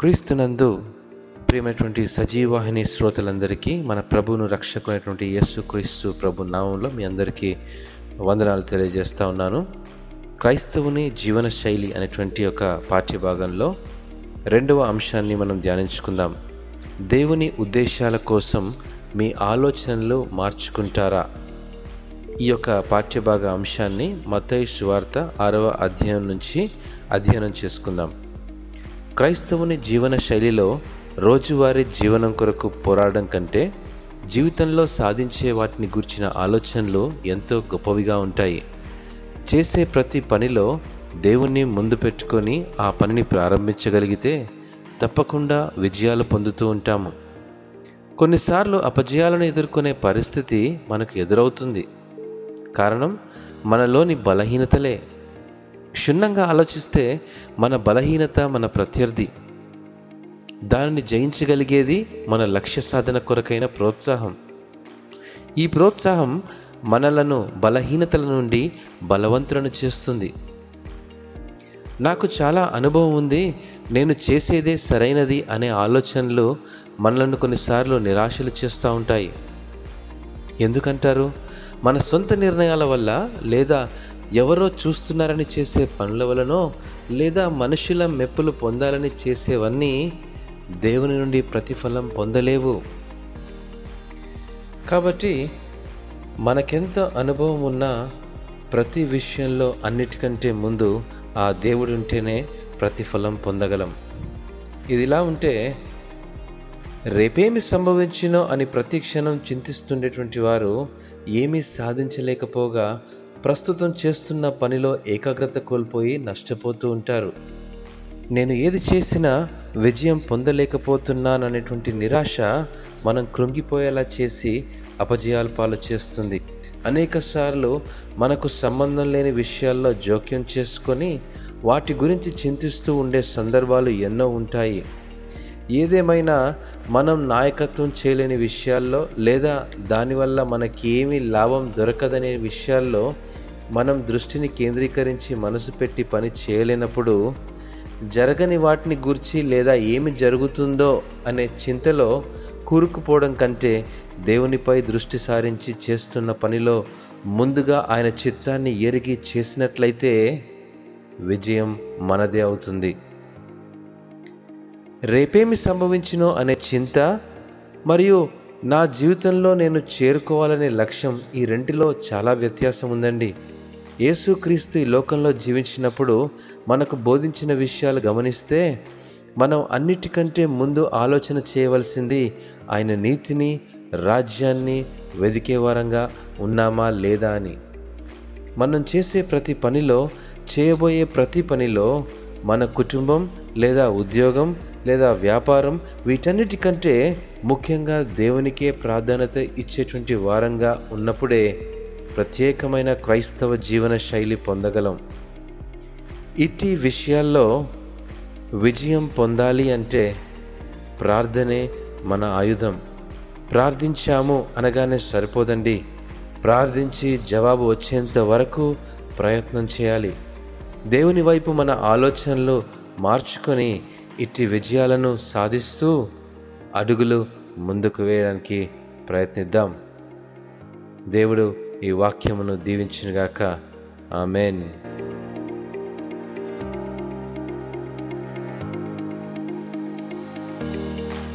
క్రీస్తునందు ప్రియమైనటువంటి సజీవాహిని శ్రోతలందరికీ మన ప్రభువును రక్షకునేటువంటి యేసు క్రీస్తు ప్రభు నామంలో మీ అందరికీ వందనాలు తెలియజేస్తా ఉన్నాను. క్రైస్తవుని జీవన శైలి అనేటువంటి ఒక పాఠ్యభాగంలో రెండవ అంశాన్ని మనం ధ్యానించుకుందాం. దేవుని ఉద్దేశాల కోసం మీ ఆలోచనలు మార్చుకుంటారా? ఈ యొక్క పాఠ్యభాగ అంశాన్ని మత్తయి సువార్త ఆరవ అధ్యాయం నుంచి అధ్యయనం చేసుకుందాం. క్రైస్తవుని జీవన శైలిలో రోజువారీ జీవనం కొరకు పోరాడడం కంటే జీవితంలో సాధించే వాటిని గుర్చిన ఆలోచనలు ఎంతో గొప్పవిగా ఉంటాయి. చేసే ప్రతి పనిలో దేవుణ్ణి ముందు పెట్టుకొని ఆ పనిని ప్రారంభించగలిగితే తప్పకుండా విజయాలు పొందుతూ ఉంటాము. కొన్నిసార్లు అపజయాలను ఎదుర్కొనే పరిస్థితి మనకు ఎదురవుతుంది. కారణం మనలోని బలహీనతలే. క్షుణ్ణంగా ఆలోచిస్తే మన బలహీనత మన ప్రత్యర్థి. దానిని జయించగలిగేది మన లక్ష్య సాధన కొరకైన ప్రోత్సాహం. ఈ ప్రోత్సాహం మనలను బలహీనతల నుండి బలవంతులను చేస్తుంది. నాకు చాలా అనుభవం ఉంది నేను చేసేదే సరైనది అనే ఆలోచనలు మనలను కొన్నిసార్లు నిరాశలు చేస్తూ ఉంటాయి. ఎందుకంటారు? మన సొంత నిర్ణయాల వల్ల లేదా ఎవరో చూస్తున్నారని చేసే పనుల వలనో లేదా మనుషుల మెప్పులు పొందాలని చేసేవన్నీ దేవుని నుండి ప్రతిఫలం పొందలేవు. కాబట్టి మనకెంత అనుభవం ఉన్నా ప్రతి విషయంలో అన్నిటికంటే ముందు ఆ దేవుడు ఉంటేనే ప్రతిఫలం పొందగలం. ఇదిలా ఉంటే రేపేమి సంభవించినో అని ప్రతి క్షణం చింతిస్తుండేటువంటి వారు ఏమీ సాధించలేకపోగా ప్రస్తుతం చేస్తున్న పనిలో ఏకాగ్రత కోల్పోయి నష్టపోతూ ఉంటారు. నేను ఏది చేసినా విజయం పొందలేకపోతున్నాననేటువంటి నిరాశ మనం కృంగిపోయేలా చేసి అపజయాల పాలు చేస్తుంది. అనేక సార్లు మనకు సంబంధం లేని విషయాల్లో జోక్యం చేసుకొని వాటి గురించి చింతిస్తూ ఉండే సందర్భాలు ఎన్నో ఉంటాయి. ఏదేమైనా మనం నాయకత్వం చేయలేని విషయాల్లో లేదా దానివల్ల మనకి ఏమీ లాభం దొరకదనే విషయాల్లో మనం దృష్టిని కేంద్రీకరించి మనసు పెట్టి పని చేయలేనప్పుడు జరగని వాటిని గురించి లేదా ఏమి జరుగుతుందో అనే చింతలో కూరుకుపోవడం కంటే దేవునిపై దృష్టి సారించి చేస్తున్న పనిలో ముందుగా ఆయన చిత్తాన్ని ఎరిగి చేసినట్లయితే విజయం మనదే అవుతుంది. రేపేమి సంభవించినో అనే చింత మరియు నా జీవితంలో నేను చేరుకోవాలనే లక్ష్యం ఈ రెంటిలో చాలా వ్యత్యాసం ఉందండి. యేసుక్రీస్తు ఈ లోకంలో జీవించినప్పుడు మనకు బోధించిన విషయాలు గమనిస్తే మనం అన్నిటికంటే ముందు ఆలోచన చేయవలసింది ఆయన నీతిని రాజ్యాన్ని వెదికే వారంగా ఉన్నామా లేదా అని. మనం చేసే ప్రతి పనిలో చేయబోయే ప్రతి పనిలో మన కుటుంబం లేదా ఉద్యోగం లేదా వ్యాపారం వీటన్నిటికంటే ముఖ్యంగా దేవునికే ప్రాధాన్యత ఇచ్చేటువంటి వారంగా ఉన్నప్పుడే ప్రత్యేకమైన క్రైస్తవ జీవన శైలి పొందగలం. ఇట్టి విషయాల్లో విజయం పొందాలి అంటే ప్రార్థనే మన ఆయుధం. ప్రార్థించాము అనగానే సరిపోదండి. ప్రార్థించి జవాబు వచ్చేంత వరకు ప్రయత్నం చేయాలి. దేవుని వైపు మన ఆలోచనలు మార్చుకొని ఇట్టి విజయాలను సాధిస్తూ అడుగులు ముందుకు వేయడానికి ప్రయత్నిద్దాం. దేవుడు ఈ వాక్యమును దీవించినగాక. ఆమెన్.